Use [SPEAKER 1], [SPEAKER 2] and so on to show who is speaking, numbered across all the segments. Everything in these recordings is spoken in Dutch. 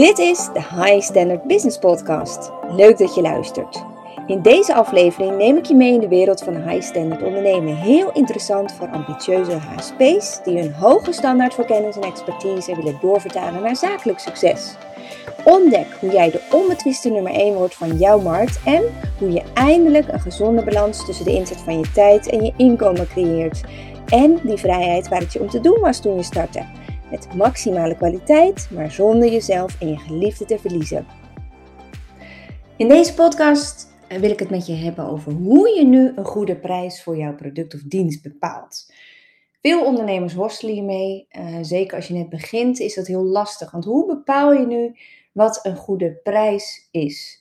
[SPEAKER 1] Dit is de High Standard Business Podcast. Leuk dat je luistert. In deze aflevering neem ik je mee in de wereld van high standard ondernemen. Heel interessant voor ambitieuze HSP's die hun hoge standaard voor kennis en expertise willen doorvertalen naar zakelijk succes. Ontdek hoe jij de onbetwiste nummer 1 wordt van jouw markt en hoe je eindelijk een gezonde balans tussen de inzet van je tijd en je inkomen creëert. En die vrijheid waar het je om te doen was toen je startte. Met maximale kwaliteit, maar zonder jezelf en je geliefde te verliezen. In deze podcast wil ik het met je hebben over hoe je nu een goede prijs voor jouw product of dienst bepaalt. Veel ondernemers worstelen hiermee. Uh, zeker als je net begint is dat heel lastig. Want hoe bepaal je nu wat een goede prijs is?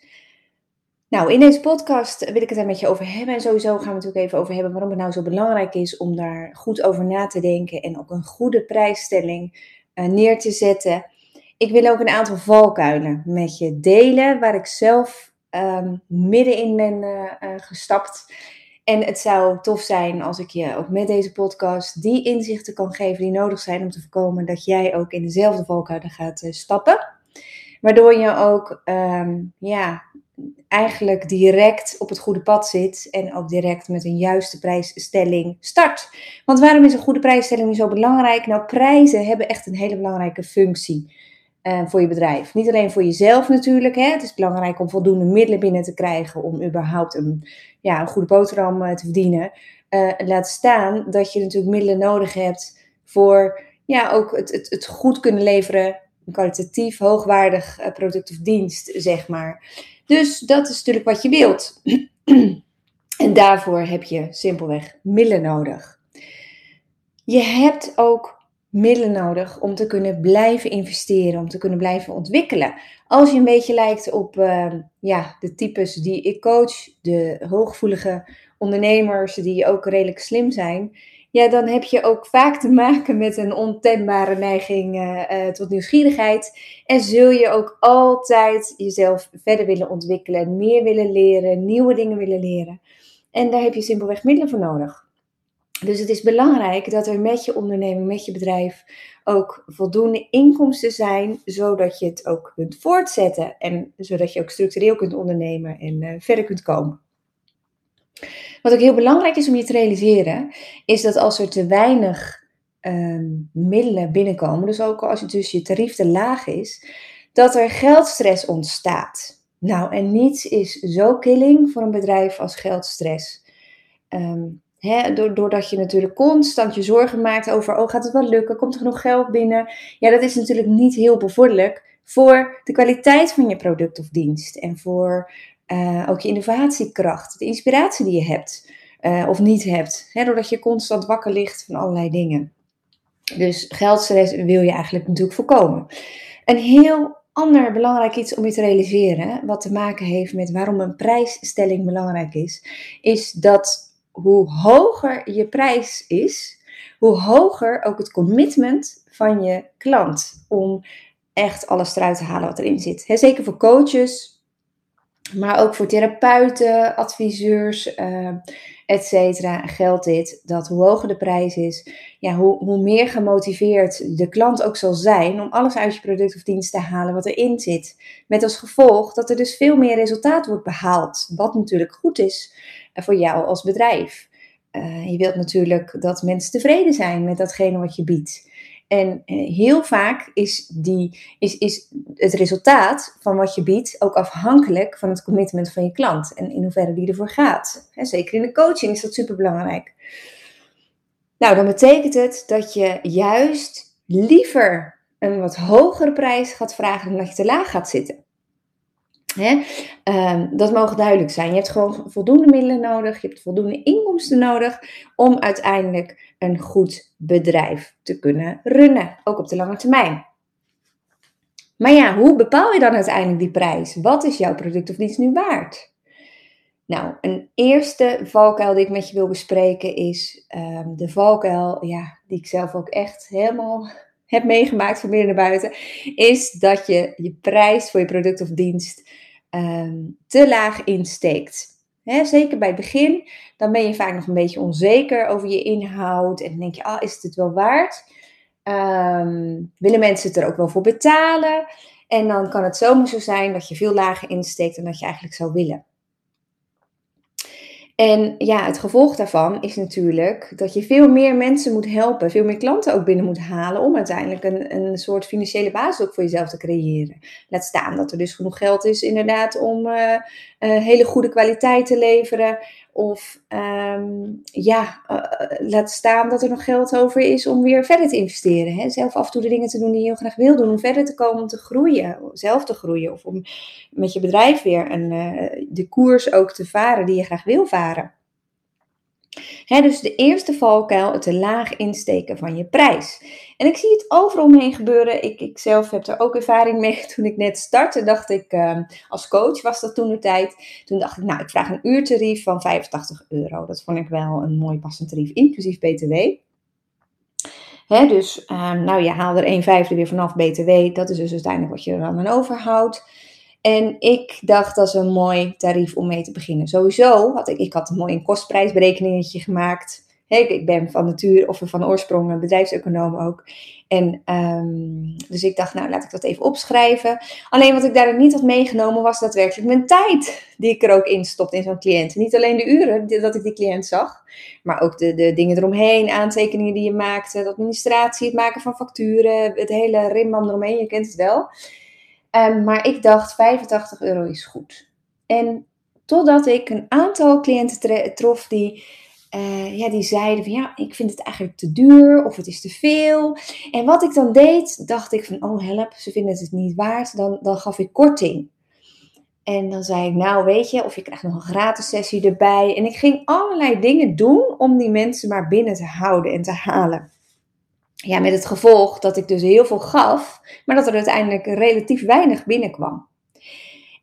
[SPEAKER 1] Nou, in deze podcast wil ik het er met je over hebben. En sowieso gaan we ook even over hebben waarom het nou zo belangrijk is om daar goed over na te denken en ook een goede prijsstelling uh, neer te zetten. Ik wil ook een aantal valkuilen met je delen waar ik zelf um, middenin ben uh, uh, gestapt. En het zou tof zijn als ik je ook met deze podcast die inzichten kan geven die nodig zijn om te voorkomen dat jij ook in dezelfde valkuilen gaat stappen. Waardoor je ook um, ja, eigenlijk direct op het goede pad zit en ook direct met een juiste prijsstelling start. Want waarom is een goede prijsstelling nu zo belangrijk? Nou, prijzen hebben echt een hele belangrijke functie uh, voor je bedrijf. Niet alleen voor jezelf natuurlijk. Hè. Het is belangrijk om voldoende middelen binnen te krijgen om überhaupt een, ja, een goede boterham uh, te verdienen. Uh, laat staan dat je natuurlijk middelen nodig hebt voor ja, ook het, het, het goed kunnen leveren. Een kwalitatief hoogwaardig product of dienst, zeg maar. Dus dat is natuurlijk wat je wilt. en daarvoor heb je simpelweg middelen nodig. Je hebt ook middelen nodig om te kunnen blijven investeren, om te kunnen blijven ontwikkelen. Als je een beetje lijkt op uh, ja, de types die ik coach, de hooggevoelige ondernemers die ook redelijk slim zijn, ja, dan heb je ook vaak te maken met een ontembare neiging uh, uh, tot nieuwsgierigheid. En zul je ook altijd jezelf verder willen ontwikkelen, meer willen leren, nieuwe dingen willen leren. En daar heb je simpelweg middelen voor nodig. Dus het is belangrijk dat er met je onderneming, met je bedrijf ook voldoende inkomsten zijn, zodat je het ook kunt voortzetten en zodat je ook structureel kunt ondernemen en uh, verder kunt komen. Wat ook heel belangrijk is om je te realiseren, is dat als er te weinig um, middelen binnenkomen, dus ook als het dus je tarief te laag is, dat er geldstress ontstaat. Nou, en niets is zo killing voor een bedrijf als geldstress. Um, doordat je natuurlijk constant je zorgen maakt over, oh gaat het wel lukken, komt er genoeg geld binnen? Ja, dat is natuurlijk niet heel bevorderlijk voor de kwaliteit van je product of dienst en voor uh, ook je innovatiekracht, de inspiratie die je hebt uh, of niet hebt. Hè, doordat je constant wakker ligt van allerlei dingen. Dus geldstress wil je eigenlijk natuurlijk voorkomen. Een heel ander belangrijk iets om je te realiseren, wat te maken heeft met waarom een prijsstelling belangrijk is, is dat hoe hoger je prijs is, hoe hoger ook het commitment van je klant om echt alles eruit te halen wat erin zit. zeker voor coaches, maar ook voor therapeuten, adviseurs, uh, et cetera, geldt dit dat hoe hoger de prijs is, ja, hoe, hoe meer gemotiveerd de klant ook zal zijn om alles uit je product of dienst te halen wat erin zit. Met als gevolg dat er dus veel meer resultaat wordt behaald, wat natuurlijk goed is eh, voor jou als bedrijf. Uh, je wilt natuurlijk dat mensen tevreden zijn met datgene wat je biedt. En eh, heel vaak is, die, is, is het resultaat van wat je biedt ook afhankelijk van het commitment van je klant en in hoeverre die ervoor gaat. zeker in de coaching is dat super belangrijk. Nou, dan betekent het dat je juist liever een wat hogere prijs gaat vragen dan dat je te laag gaat zitten. Hè? Um, dat mogen duidelijk zijn. Je hebt gewoon voldoende middelen nodig, je hebt voldoende inkomsten nodig om uiteindelijk een goed bedrijf te kunnen runnen, ook op de lange termijn. Maar ja, hoe bepaal je dan uiteindelijk die prijs? Wat is jouw product of dienst nu waard? Nou, een eerste valkuil die ik met je wil bespreken is um, de valkuil, ja, die ik zelf ook echt helemaal heb meegemaakt van binnen naar buiten, is dat je je prijs voor je product of dienst um, te laag insteekt. Zeker bij het begin, dan ben je vaak nog een beetje onzeker over je inhoud en dan denk je, ah, is het het wel waard? Um, willen mensen het er ook wel voor betalen? En dan kan het zomaar zo zijn dat je veel lager insteekt dan dat je eigenlijk zou willen. En ja, het gevolg daarvan is natuurlijk dat je veel meer mensen moet helpen, veel meer klanten ook binnen moet halen om uiteindelijk een, een soort financiële basis ook voor jezelf te creëren. Laat staan dat er dus genoeg geld is inderdaad om uh, uh, hele goede kwaliteit te leveren, of um, ja, uh, laat staan dat er nog geld over is om weer verder te investeren. Hè? Zelf af en toe de dingen te doen die je heel graag wil doen. Om verder te komen, om te groeien. Zelf te groeien. Of om met je bedrijf weer een, uh, de koers ook te varen die je graag wil varen dus de eerste valkuil, het te laag insteken van je prijs. En ik zie het overal omheen gebeuren. Ik, ik zelf heb er ook ervaring mee. Toen ik net startte, dacht ik, uh, als coach was dat toen de tijd. Toen dacht ik, nou, ik vraag een uurtarief van 85 euro. Dat vond ik wel een mooi passend tarief, inclusief BTW. He, dus, uh, nou, je haalt er 1 vijfde weer vanaf BTW. Dat is dus uiteindelijk wat je er dan aan overhoudt. En ik dacht dat is een mooi tarief om mee te beginnen. Sowieso had ik, ik had een mooi kostprijsberekeningetje gemaakt. Ik ben van natuur of van oorsprong een bedrijfseconoom ook. En um, dus ik dacht, nou laat ik dat even opschrijven. Alleen wat ik daarin niet had meegenomen was daadwerkelijk mijn tijd die ik er ook in stopte in zo'n cliënt. Niet alleen de uren dat ik die cliënt zag, maar ook de, de dingen eromheen, aantekeningen die je maakte, de administratie, het maken van facturen, het hele rimbam eromheen, je kent het wel. Um, maar ik dacht 85 euro is goed. En totdat ik een aantal cliënten trof die, uh, ja, die zeiden van ja, ik vind het eigenlijk te duur of het is te veel. En wat ik dan deed, dacht ik van oh help, ze vinden het niet waard. Dan, dan gaf ik korting. En dan zei ik, nou weet je, of je krijgt nog een gratis sessie erbij. En ik ging allerlei dingen doen om die mensen maar binnen te houden en te halen ja, met het gevolg dat ik dus heel veel gaf, maar dat er uiteindelijk relatief weinig binnenkwam.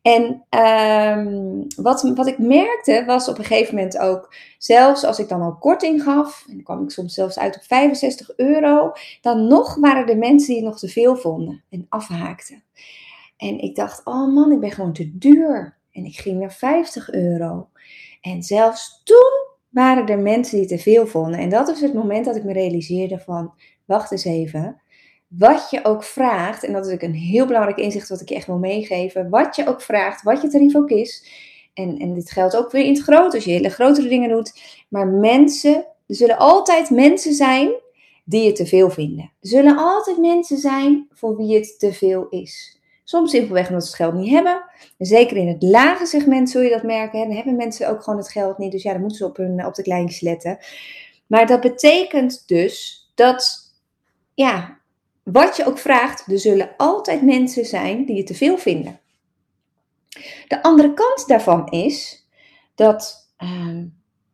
[SPEAKER 1] En um, wat, wat ik merkte was op een gegeven moment ook, zelfs als ik dan al korting gaf, en dan kwam ik soms zelfs uit op 65 euro, dan nog waren er mensen die het nog te veel vonden en afhaakten. En ik dacht, oh man, ik ben gewoon te duur. En ik ging naar 50 euro. En zelfs toen waren er mensen die te veel vonden. En dat is het moment dat ik me realiseerde van, wacht eens even. Wat je ook vraagt, en dat is ook een heel belangrijk inzicht wat ik je echt wil meegeven. Wat je ook vraagt, wat je tarief ook is. En, en dit geldt ook weer in het groot, als je hele grotere dingen doet. Maar mensen, er zullen altijd mensen zijn die het te veel vinden. Er zullen altijd mensen zijn voor wie het te veel is. Soms simpelweg omdat ze het geld niet hebben. zeker in het lage segment zul je dat merken. Dan hebben mensen ook gewoon het geld niet. Dus ja, dan moeten ze op, hun, op de kleintjes letten. Maar dat betekent dus dat ja, wat je ook vraagt, er zullen altijd mensen zijn die het te veel vinden. De andere kant daarvan is dat uh,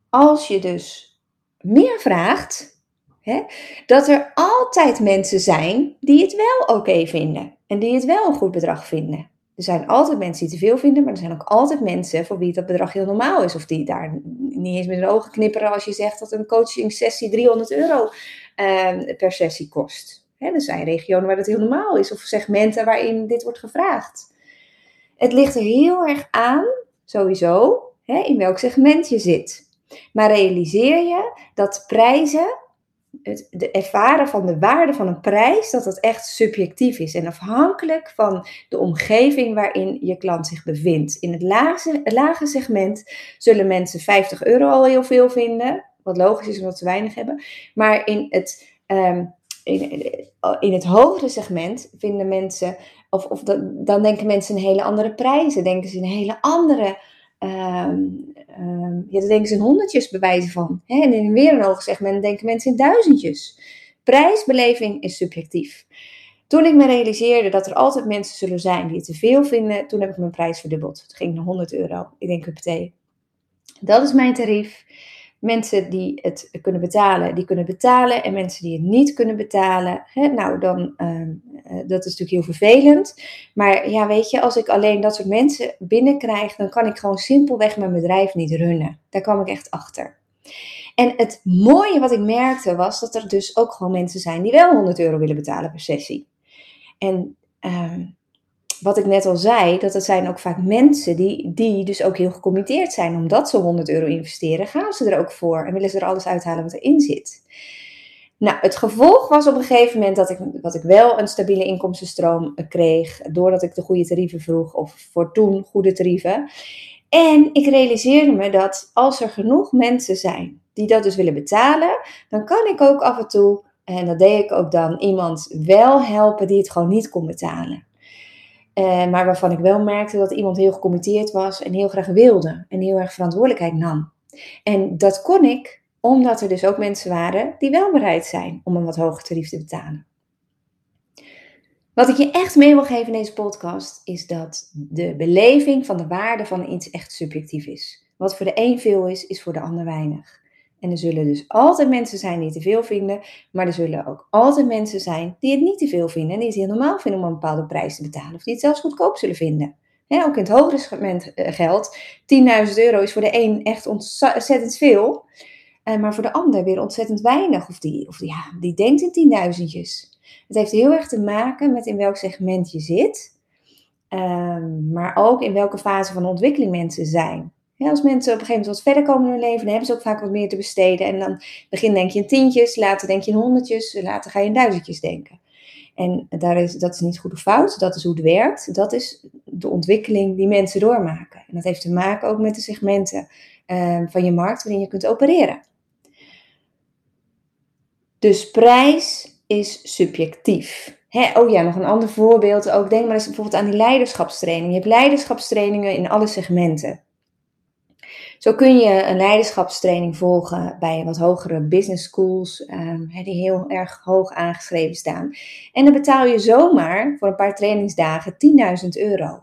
[SPEAKER 1] als je dus meer vraagt, hè, dat er altijd mensen zijn die het wel oké vinden en die het wel een goed bedrag vinden. Er zijn altijd mensen die te veel vinden, maar er zijn ook altijd mensen voor wie dat bedrag heel normaal is. Of die daar niet eens met hun ogen knipperen als je zegt dat een coaching sessie 300 euro uh, per sessie kost. Er zijn regionen waar dat heel normaal is, of segmenten waarin dit wordt gevraagd. Het ligt er heel erg aan, sowieso, in welk segment je zit. Maar realiseer je dat prijzen het de ervaren van de waarde van een prijs, dat dat echt subjectief is en afhankelijk van de omgeving waarin je klant zich bevindt. In het lage, lage segment zullen mensen 50 euro al heel veel vinden, wat logisch is omdat ze weinig hebben. Maar in het, um, in, in, het hogere segment vinden mensen, of, of dan denken mensen een hele andere prijzen, denken ze een hele andere Um, ja, denken ze in honderdjes bewijzen van. Hè? En in weer een hoog segment denken mensen in duizendjes. Prijsbeleving is subjectief. Toen ik me realiseerde dat er altijd mensen zullen zijn die het te veel vinden, toen heb ik mijn prijs verdubbeld. Het ging naar 100 euro. Ik denk, huppatee. Dat is mijn tarief. Mensen die het kunnen betalen, die kunnen betalen. En mensen die het niet kunnen betalen, hè, nou dan, uh, dat is natuurlijk heel vervelend. Maar ja, weet je, als ik alleen dat soort mensen binnenkrijg, dan kan ik gewoon simpelweg mijn bedrijf niet runnen. Daar kwam ik echt achter. En het mooie wat ik merkte was dat er dus ook gewoon mensen zijn die wel 100 euro willen betalen per sessie. En uh, wat ik net al zei, dat het zijn ook vaak mensen die, die dus ook heel gecommitteerd zijn. Omdat ze 100 euro investeren, gaan ze er ook voor en willen ze er alles uithalen wat erin zit. Nou, het gevolg was op een gegeven moment dat ik, dat ik wel een stabiele inkomstenstroom kreeg. Doordat ik de goede tarieven vroeg, of voor toen goede tarieven. En ik realiseerde me dat als er genoeg mensen zijn die dat dus willen betalen, dan kan ik ook af en toe, en dat deed ik ook dan, iemand wel helpen die het gewoon niet kon betalen. Uh, maar waarvan ik wel merkte dat iemand heel gecommitteerd was en heel graag wilde en heel erg verantwoordelijkheid nam. En dat kon ik omdat er dus ook mensen waren die wel bereid zijn om een wat hoger tarief te betalen. Wat ik je echt mee wil geven in deze podcast is dat de beleving van de waarde van iets echt subjectief is. Wat voor de een veel is, is voor de ander weinig. En er zullen dus altijd mensen zijn die te veel vinden, maar er zullen ook altijd mensen zijn die het niet te veel vinden en die het heel normaal vinden om een bepaalde prijs te betalen of die het zelfs goedkoop zullen vinden. ook in het hogere segment geldt, 10.000 euro is voor de een echt ontzettend veel, uh, maar voor de ander weer ontzettend weinig. Of die, of ja, die denkt in tienduizendjes. Het heeft heel erg te maken met in welk segment je zit, um, maar ook in welke fase van ontwikkeling mensen zijn als mensen op een gegeven moment wat verder komen in hun leven, dan hebben ze ook vaak wat meer te besteden. En dan begin denk je in tientjes, later denk je in honderdjes, later ga je in duizendjes denken. En daar is, dat is niet goed of fout, dat is hoe het werkt. Dat is de ontwikkeling die mensen doormaken. En dat heeft te maken ook met de segmenten uh, van je markt waarin je kunt opereren. Dus prijs is subjectief. oh ja, nog een ander voorbeeld. Ook denk maar eens bijvoorbeeld aan die leiderschapstraining. Je hebt leiderschapstrainingen in alle segmenten. Zo kun je een leiderschapstraining volgen bij wat hogere business schools, um, die heel erg hoog aangeschreven staan. En dan betaal je zomaar voor een paar trainingsdagen 10.000 euro.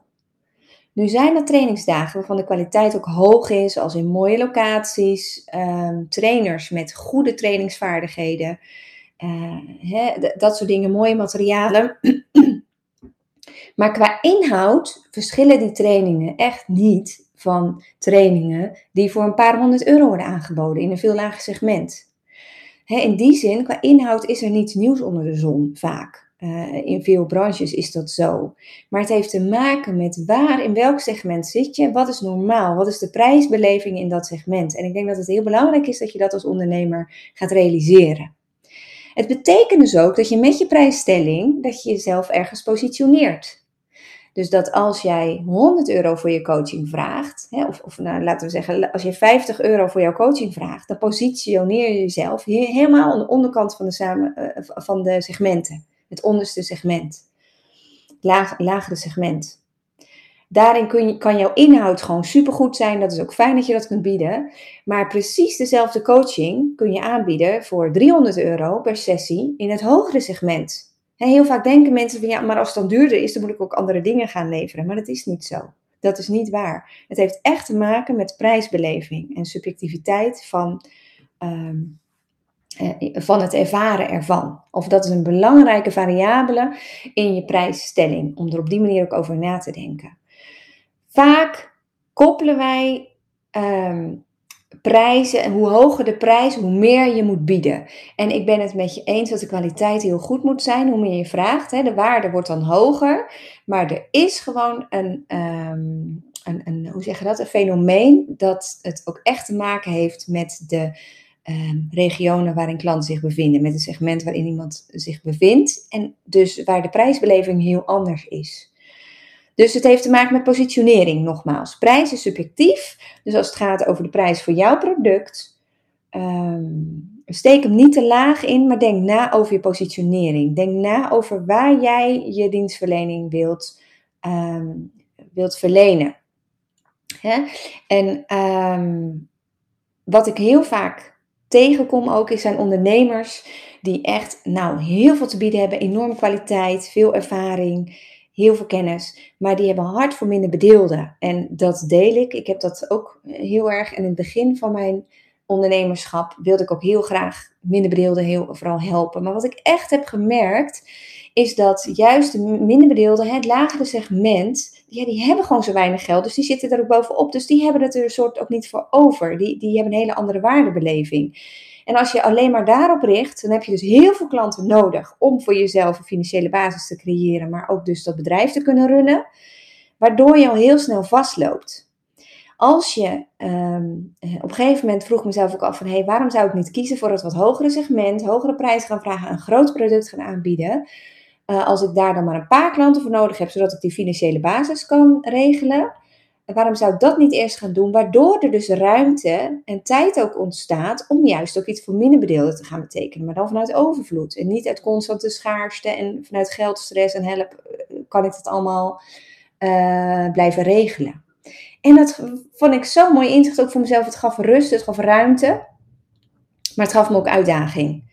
[SPEAKER 1] Nu zijn dat trainingsdagen waarvan de kwaliteit ook hoog is, als in mooie locaties, um, trainers met goede trainingsvaardigheden, uh, dat soort dingen, mooie materialen. maar qua inhoud verschillen die trainingen echt niet van trainingen die voor een paar honderd euro worden aangeboden in een veel lager segment. in die zin, qua inhoud is er niets nieuws onder de zon vaak. Uh, in veel branches is dat zo. Maar het heeft te maken met waar, in welk segment zit je, wat is normaal, wat is de prijsbeleving in dat segment. En ik denk dat het heel belangrijk is dat je dat als ondernemer gaat realiseren. Het betekent dus ook dat je met je prijsstelling, dat je jezelf ergens positioneert. Dus dat als jij 100 euro voor je coaching vraagt, hè, of, of nou, laten we zeggen, als je 50 euro voor jouw coaching vraagt, dan positioneer je jezelf helemaal aan de onderkant van de, samen, uh, van de segmenten. Het onderste segment. Laag, lagere segment. Daarin kun je, kan jouw inhoud gewoon supergoed zijn. Dat is ook fijn dat je dat kunt bieden. Maar precies dezelfde coaching kun je aanbieden voor 300 euro per sessie in het hogere segment heel vaak denken mensen van ja, maar als het dan duurder is, dan moet ik ook andere dingen gaan leveren. Maar dat is niet zo. Dat is niet waar. Het heeft echt te maken met prijsbeleving en subjectiviteit van, ehm, eh, van het ervaren ervan. Of dat is een belangrijke variabele in je prijsstelling, om er op die manier ook over na te denken. Vaak koppelen wij ehm, prijzen en hoe hoger de prijs, hoe meer je moet bieden. En ik ben het met je eens dat de kwaliteit heel goed moet zijn, hoe meer je vraagt. Hè. De waarde wordt dan hoger, maar er is gewoon een, um, een, een, hoe zeg je dat, een fenomeen dat het ook echt te maken heeft met de um, regionen waarin klanten zich bevinden, met het segment waarin iemand zich bevindt en dus waar de prijsbeleving heel anders is. Dus het heeft te maken met positionering, nogmaals. Prijs is subjectief. Dus als het gaat over de prijs voor jouw product, um, steek hem niet te laag in, maar denk na over je positionering. Denk na over waar jij je dienstverlening wilt, um, wilt verlenen. Hè? En um, wat ik heel vaak tegenkom ook, is zijn ondernemers die echt nou, heel veel te bieden hebben, enorme kwaliteit, veel ervaring heel veel kennis, maar die hebben hart voor minder bedeelden. En dat deel ik. Ik heb dat ook heel erg. En in het begin van mijn ondernemerschap wilde ik ook heel graag minder bedeelden heel, vooral helpen. Maar wat ik echt heb gemerkt, is dat juist de minder bedeelden, het lagere segment, ja, die hebben gewoon zo weinig geld. Dus die zitten er ook bovenop. Dus die hebben het er een soort ook niet voor over. Die, die hebben een hele andere waardebeleving. En als je alleen maar daarop richt, dan heb je dus heel veel klanten nodig om voor jezelf een financiële basis te creëren, maar ook dus dat bedrijf te kunnen runnen, waardoor je al heel snel vastloopt. als je ehm, eh, op een gegeven moment vroeg mezelf ook af van hé, hey, waarom zou ik niet kiezen voor het wat hogere segment, hogere prijs gaan vragen, een groot product gaan aanbieden, uh, als ik daar dan maar een paar klanten voor nodig heb, zodat ik die financiële basis kan regelen. En waarom zou ik dat niet eerst gaan doen? Waardoor er dus ruimte en tijd ook ontstaat om juist ook iets voor minder bedeelden te gaan betekenen. Maar dan vanuit overvloed. En niet uit constante schaarste en vanuit geldstress en help, eh, kan ik het allemaal uh, blijven regelen. En dat vond ik zo mooi inzicht ook voor mezelf. Het gaf rust, het gaf ruimte. Maar het gaf me ook uitdaging.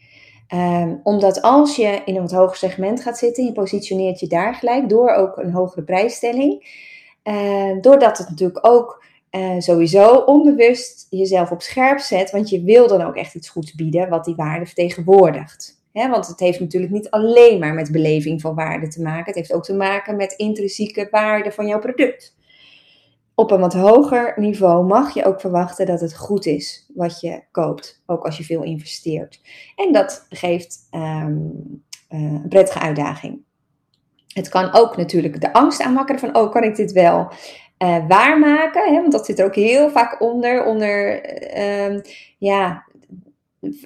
[SPEAKER 1] Um, omdat als je in een wat hoger segment gaat zitten, je positioneert je daar gelijk door ook een hogere prijsstelling. Uh, doordat het natuurlijk ook uh, sowieso onbewust jezelf op scherp zet, want je wil dan ook echt iets goeds bieden wat die waarde vertegenwoordigt. Want het heeft natuurlijk niet alleen maar met beleving van waarde te maken, het heeft ook te maken met intrinsieke waarde van jouw product op een wat hoger niveau mag je ook verwachten dat het goed is wat je koopt, ook als je veel investeert. En dat geeft um, uh, een prettige uitdaging. Het kan ook natuurlijk de angst aanwakkeren van, oh, kan ik dit wel uh, waarmaken? Hè? Want dat zit er ook heel vaak onder. onder uh, ja,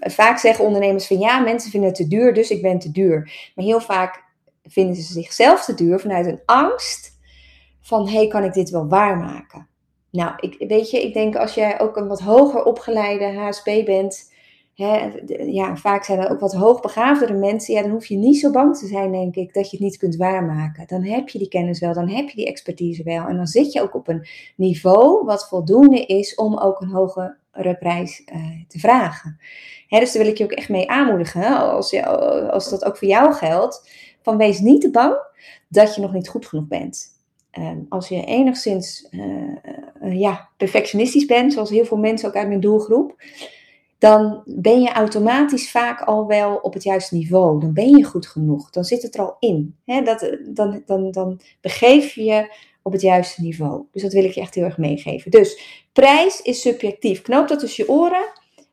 [SPEAKER 1] vaak zeggen ondernemers van, ja, mensen vinden het te duur, dus ik ben te duur. Maar heel vaak vinden ze zichzelf te duur vanuit een angst van, hey, kan ik dit wel waarmaken? Nou, ik, weet je, ik denk als jij ook een wat hoger opgeleide HSP bent, ja, vaak zijn er ook wat hoogbegaafdere mensen, ja, dan hoef je niet zo bang te zijn, denk ik, dat je het niet kunt waarmaken. Dan heb je die kennis wel, dan heb je die expertise wel. En dan zit je ook op een niveau wat voldoende is om ook een hogere prijs uh, te vragen. Dus daar wil ik je ook echt mee aanmoedigen, als, je, als dat ook voor jou geldt, van wees niet te bang dat je nog niet goed genoeg bent. Ehm, als je enigszins uh, ja, perfectionistisch bent, zoals heel veel mensen ook uit mijn doelgroep, dan ben je automatisch vaak al wel op het juiste niveau. Dan ben je goed genoeg. Dan zit het er al in. dat, dan, dan, dan begeef je op het juiste niveau. Dus dat wil ik je echt heel erg meegeven. Dus prijs is subjectief. Knoop dat tussen je oren.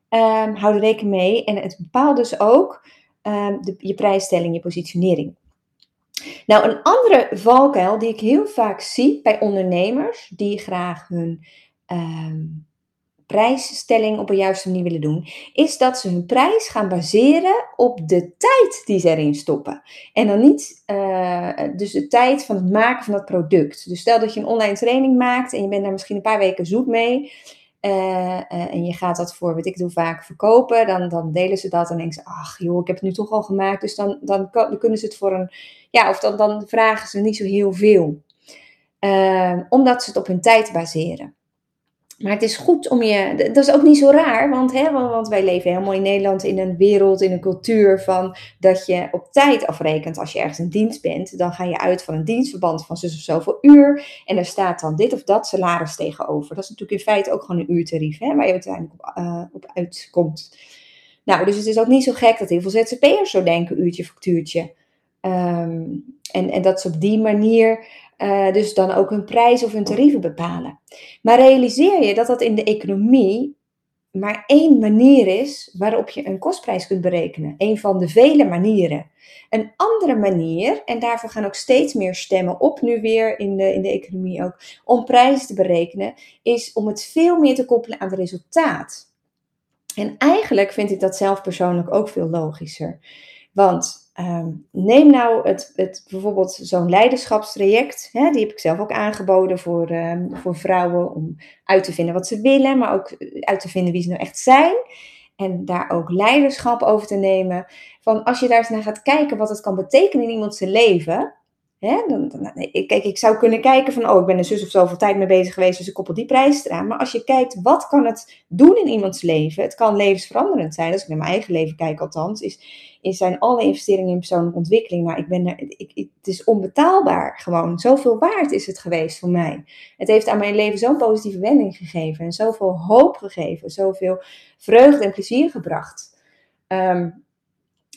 [SPEAKER 1] Um, hou er rekening mee. En het bepaalt dus ook um, de, je prijsstelling, je positionering. Nou, een andere valkuil die ik heel vaak zie bij ondernemers die graag hun uh, prijsstelling op een juiste manier willen doen, is dat ze hun prijs gaan baseren op de tijd die ze erin stoppen. En dan niet, uh, dus de tijd van het maken van dat product. Dus stel dat je een online training maakt en je bent daar misschien een paar weken zoet mee. Uh, uh, en je gaat dat voor, weet ik hoe vaak, verkopen. Dan, dan delen ze dat en denken ze, ach joh, ik heb het nu toch al gemaakt. Dus dan, dan, kunnen ze het voor een, ja, of dan, dan vragen ze niet zo heel veel. Omdat ze het op hun tijd baseren. Maar het is goed om je. Dat is ook niet zo raar, want, hè, want wij leven helemaal in Nederland in een wereld, in een cultuur van dat je op tijd afrekent als je ergens in dienst bent. Dan ga je uit van een dienstverband van zus of zoveel uur. En er staat dan dit of dat salaris tegenover. Dat is natuurlijk in feite ook gewoon een uurtarief, hè, waar je uiteindelijk op, uh, op uitkomt. Nou, dus het is ook niet zo gek dat heel veel ZZP'ers zo denken: uurtje, factuurtje. Um, en, en dat ze op die manier uh, dus dan ook hun prijs of hun tarieven bepalen. Maar realiseer je dat dat in de economie maar één manier is waarop je een kostprijs kunt berekenen. Een van de vele manieren. Een andere manier, en daarvoor gaan ook steeds meer stemmen op nu weer in de, in de economie ook, om prijzen te berekenen, is om het veel meer te koppelen aan het resultaat. En eigenlijk vind ik dat zelf persoonlijk ook veel logischer. Want Um, neem nou het, het, bijvoorbeeld zo'n leiderschapstraject. Hè, die heb ik zelf ook aangeboden voor, um, voor vrouwen. Om uit te vinden wat ze willen, maar ook uit te vinden wie ze nou echt zijn. En daar ook leiderschap over te nemen. Van als je daar eens naar gaat kijken wat het kan betekenen in iemands leven. Hè, dan, dan, kijk, ik zou kunnen kijken van, oh, ik ben er zus of zoveel tijd mee bezig geweest, dus ik koppel die prijs eraan. Maar als je kijkt, wat kan het doen in iemands leven? Het kan levensveranderend zijn, als ik naar mijn eigen leven kijk althans, is, zijn alle investeringen in persoonlijke ontwikkeling. Maar ik ben er, het is onbetaalbaar gewoon. Zoveel waard is het geweest voor mij. Het heeft aan mijn leven zo'n positieve wending gegeven en zoveel hoop gegeven, zoveel vreugde en plezier gebracht. Um,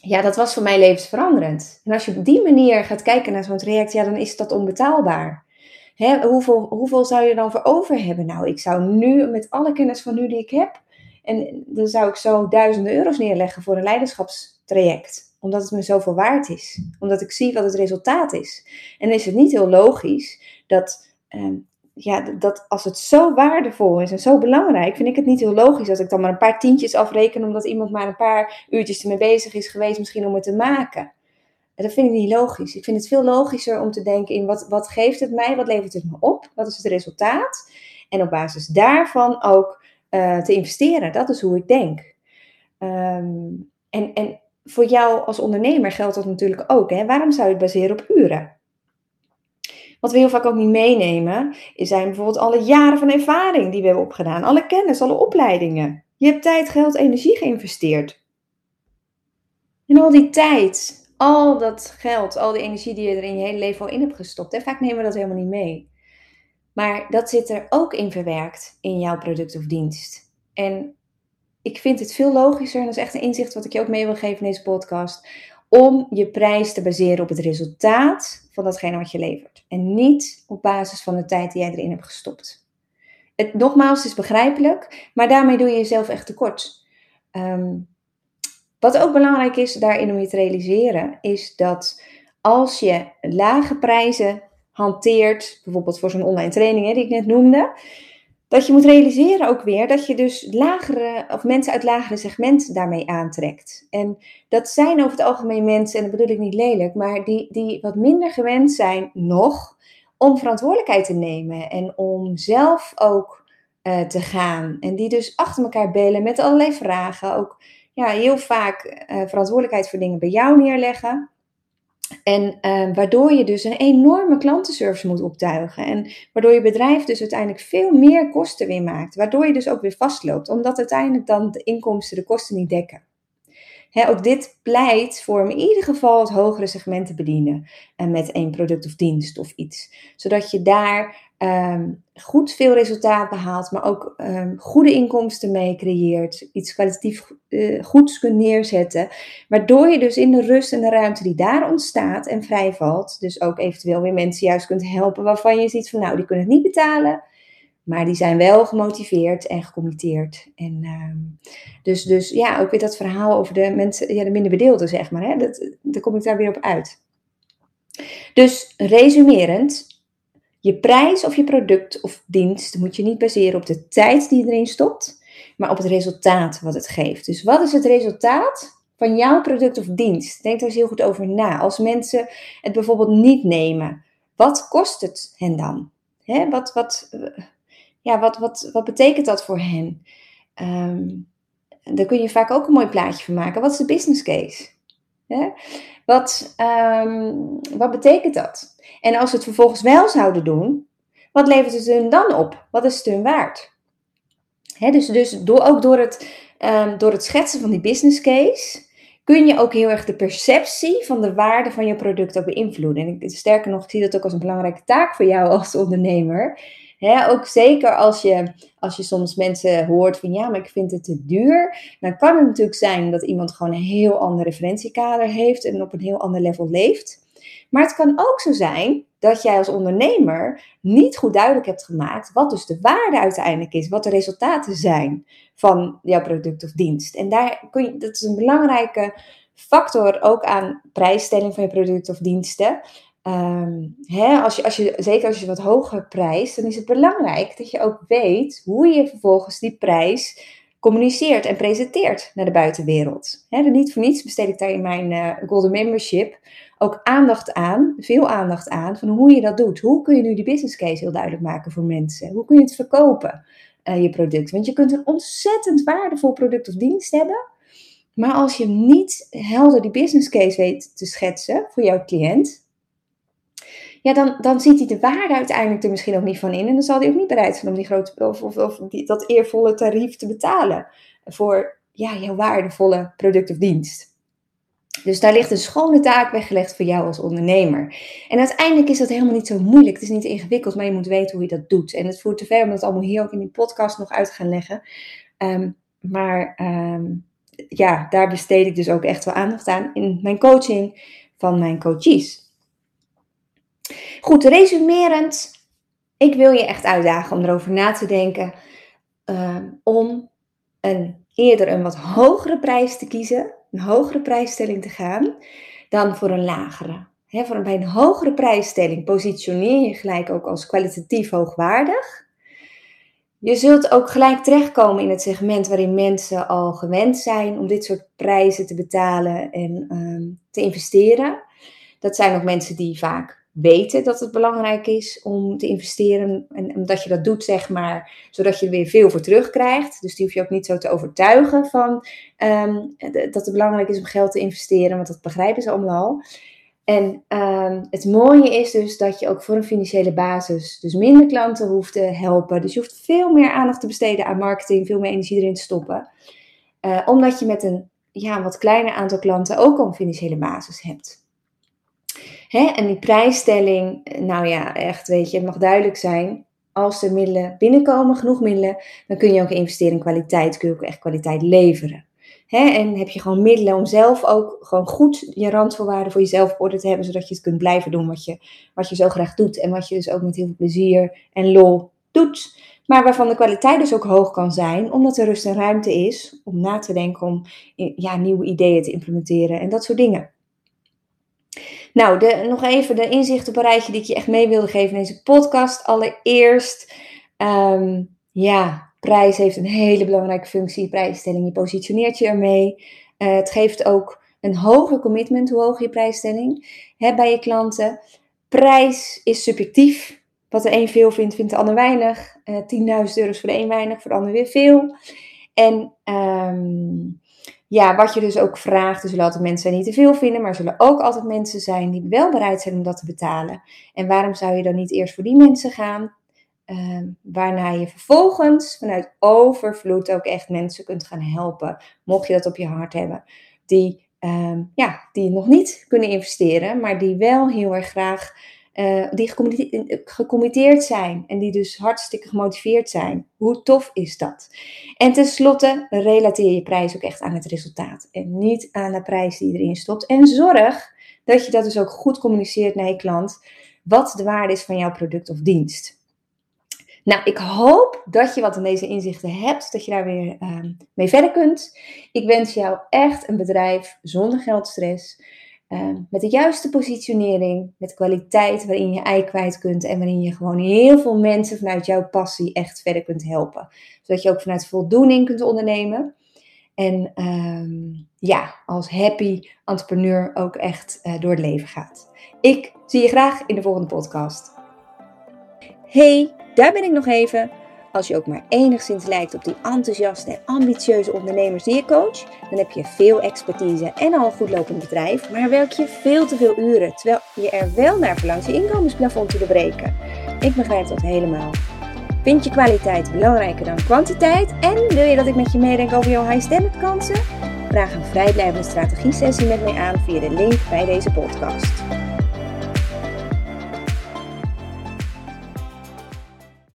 [SPEAKER 1] ja, dat was voor mij levensveranderend. En als je op die manier gaat kijken naar zo'n traject, ja, dan is dat onbetaalbaar. Hè, hoeveel, hoeveel zou je dan voor over hebben? Nou, ik zou nu, met alle kennis van nu die ik heb, en dan zou ik zo duizenden euro's neerleggen voor een leiderschapstraject. Omdat het me zoveel waard is. Omdat ik zie wat het resultaat is. En is het niet heel logisch dat, ehm, ja, dat als het zo waardevol is en zo belangrijk, vind ik het niet heel logisch als ik dan maar een paar tientjes afreken omdat iemand maar een paar uurtjes ermee bezig is geweest, misschien om het te maken. Dat vind ik niet logisch. Ik vind het veel logischer om te denken in wat, wat geeft het mij, wat levert het me op, wat is het resultaat. En op basis daarvan ook uh, te investeren. Dat is hoe ik denk. Um, en, en voor jou als ondernemer geldt dat natuurlijk ook. Hè? Waarom zou je het baseren op uren? Wat we heel vaak ook niet meenemen, zijn bijvoorbeeld alle jaren van ervaring die we hebben opgedaan. Alle kennis, alle opleidingen. Je hebt tijd, geld, energie geïnvesteerd. En al die tijd, al dat geld, al die energie die je er in je hele leven al in hebt gestopt. Hè? Vaak nemen we dat helemaal niet mee. Maar dat zit er ook in verwerkt in jouw product of dienst. En ik vind het veel logischer, en dat is echt een inzicht wat ik je ook mee wil geven in deze podcast, om je prijs te baseren op het resultaat van datgene wat je levert. En niet op basis van de tijd die jij erin hebt gestopt. Het, nogmaals, is begrijpelijk, maar daarmee doe je jezelf echt tekort. Um, wat ook belangrijk is daarin om je te realiseren, is dat als je lage prijzen hanteert, bijvoorbeeld voor zo'n online training die ik net noemde, dat je moet realiseren ook weer dat je dus lagere, of mensen uit lagere segmenten daarmee aantrekt. En dat zijn over het algemeen mensen, en dat bedoel ik niet lelijk, maar die, die wat minder gewend zijn nog om verantwoordelijkheid te nemen en om zelf ook uh, te gaan. En die dus achter elkaar bellen met allerlei vragen, ook ja, heel vaak uh, verantwoordelijkheid voor dingen bij jou neerleggen. En uh, waardoor je dus een enorme klantenservice moet optuigen. En waardoor je bedrijf dus uiteindelijk veel meer kosten weer maakt. Waardoor je dus ook weer vastloopt. Omdat uiteindelijk dan de inkomsten de kosten niet dekken. ook dit pleit voor in ieder geval het hogere segment te bedienen. En met één product of dienst of iets. Zodat je daar um, goed veel resultaat behaalt, maar ook um, goede inkomsten mee creëert, iets kwalitatief uh, goeds kunt neerzetten, waardoor je dus in de rust en de ruimte die daar ontstaat en vrijvalt, dus ook eventueel weer mensen juist kunt helpen waarvan je ziet van nou, die kunnen het niet betalen, maar die zijn wel gemotiveerd en gecommitteerd. En um, dus, dus ja, ook weer dat verhaal over de mensen, ja, de minder bedeelden, zeg maar, hè, dat, daar kom ik daar weer op uit. Dus resumerend, je prijs of je product of dienst moet je niet baseren op de tijd die je erin stopt, maar op het resultaat wat het geeft. Dus wat is het resultaat van jouw product of dienst? Denk daar eens heel goed over na. Als mensen het bijvoorbeeld niet nemen, wat kost het hen dan? Hè, wat, wat, ja, wat, wat, wat betekent dat voor hen? Um, daar kun je vaak ook een mooi plaatje van maken. Wat is de business case? Hè? Wat, um, wat betekent dat? En als ze het vervolgens wel zouden doen, wat levert het hun dan op? Wat is het hun waard? dus dus door, ook door het, um, door het schetsen van die business case kun je ook heel erg de perceptie van de waarde van je product ook beïnvloeden. En sterker nog, ik zie dat ook als een belangrijke taak voor jou als ondernemer. Ook zeker als je, als je soms mensen hoort van ja, maar ik vind het te duur. Dan kan het natuurlijk zijn dat iemand gewoon een heel ander referentiekader heeft en op een heel ander level leeft. Maar het kan ook zo zijn dat jij als ondernemer niet goed duidelijk hebt gemaakt wat dus de waarde uiteindelijk is, wat de resultaten zijn van jouw product of dienst. En daar kun je, dat is een belangrijke factor ook aan prijsstelling van je producten of diensten. Um, hè, als je, als je, zeker als je wat hoger prijst, dan is het belangrijk dat je ook weet hoe je vervolgens die prijs communiceert en presenteert naar de buitenwereld. Hè, niet voor niets besteed ik daar in mijn uh, Golden Membership ook aandacht aan, veel aandacht aan, van hoe je dat doet. Hoe kun je nu die business case heel duidelijk maken voor mensen? Hoe kun je het verkopen, uh, je product? Want je kunt een ontzettend waardevol product of dienst hebben, maar als je niet helder die business case weet te schetsen voor jouw cliënt, ja, dan, dan ziet hij de waarde uiteindelijk er misschien ook niet van in. En dan zal hij ook niet bereid zijn om die grote, of, of, of dat eervolle tarief te betalen voor ja, jouw waardevolle product of dienst. Dus daar ligt een schone taak weggelegd voor jou als ondernemer. En uiteindelijk is dat helemaal niet zo moeilijk. Het is niet ingewikkeld, maar je moet weten hoe je dat doet. En het voert te ver om dat allemaal hier ook in die podcast nog uit te gaan leggen. Um, maar um, ja, daar besteed ik dus ook echt wel aandacht aan in mijn coaching van mijn coaches. Goed, resumerend. Ik wil je echt uitdagen om erover na te denken. Um, om een, eerder een wat hogere prijs te kiezen een hogere prijsstelling te gaan dan voor een lagere. voor een, bij een hogere prijsstelling positioneer je gelijk ook als kwalitatief hoogwaardig. Je zult ook gelijk terechtkomen in het segment waarin mensen al gewend zijn om dit soort prijzen te betalen en ehm, te investeren. Dat zijn ook mensen die vaak weten dat het belangrijk is om te investeren. En omdat je dat doet, zeg maar, zodat je er weer veel voor terugkrijgt. Dus die hoef je ook niet zo te overtuigen van ehm, dat het belangrijk is om geld te investeren, want dat begrijpen ze allemaal al. En um, het mooie is dus dat je ook voor een financiële basis dus minder klanten hoeft te helpen. Dus je hoeft veel meer aandacht te besteden aan marketing, veel meer energie erin te stoppen. Uh, omdat je met een ja, wat kleiner aantal klanten ook al een financiële basis hebt. Hè? En die prijsstelling, nou ja, echt, weet je, het mag duidelijk zijn. Als er middelen binnenkomen, genoeg middelen, dan kun je ook investeren in kwaliteit, kun je ook echt kwaliteit leveren. Hè? En heb je gewoon middelen om zelf ook gewoon goed je randvoorwaarden voor jezelf op orde te hebben, zodat je het kunt blijven doen wat je, wat je zo graag doet. En wat je dus ook met heel veel plezier en lol doet. Maar waarvan de kwaliteit dus ook hoog kan zijn, omdat er rust en ruimte is om na te denken, om ja, nieuwe ideeën te implementeren en dat soort dingen. Nou, nog even de inzicht op een die ik je echt mee wilde geven in deze podcast. Allereerst, um, ja, prijs heeft een hele belangrijke functie. Prijsstelling, je positioneert je ermee. Uh, het geeft ook een hoger commitment, hoe hoger je prijsstelling hè, bij je klanten. Prijs is subjectief. Wat de een veel vindt, vindt de ander weinig. Uh, eh, 10.000 euro is voor de een weinig, voor de ander weer veel. En um, ja, wat je dus ook vraagt, er zullen altijd mensen die te veel vinden, maar er zullen ook altijd mensen zijn die wel bereid zijn om dat te betalen. En waarom zou je dan niet eerst voor die mensen gaan? Uh, waarna je vervolgens vanuit overvloed ook echt mensen kunt gaan helpen, mocht je dat op je hart hebben, die, uh, ja, die nog niet kunnen investeren, maar die wel heel erg graag uh, die gecommitteerd zijn en die dus hartstikke gemotiveerd zijn. Hoe tof is dat? En tenslotte, relateer je prijs ook echt aan het resultaat en niet aan de prijs die erin stopt. En zorg dat je dat dus ook goed communiceert naar je klant, wat de waarde is van jouw product of dienst. Nou, ik hoop dat je wat in deze inzichten hebt, dat je daar weer uh, mee verder kunt. Ik wens jou echt een bedrijf zonder geldstress Ehm, met de juiste positionering, met kwaliteit waarin je ei kwijt kunt en waarin je gewoon heel veel mensen vanuit jouw passie echt verder kunt helpen. Zodat je ook vanuit voldoening kunt ondernemen. En um, ja, als happy entrepreneur ook echt uh, door het leven gaat. Ik zie je graag in de volgende podcast. Hey, daar ben ik nog even. Als je ook maar enigszins lijkt op die enthousiaste en ambitieuze ondernemers die je coach, dan heb je veel expertise en al een goed lopend bedrijf, maar werk je veel te veel uren, terwijl je er wel naar verlangt je inkomensplafond te doorbreken. Ik begrijp dat helemaal. Vind je kwaliteit belangrijker dan kwantiteit en wil je dat ik met je meedenk over jouw high standard kansen? Vraag een vrijblijvende strategie sessie met mij aan via de link bij deze podcast.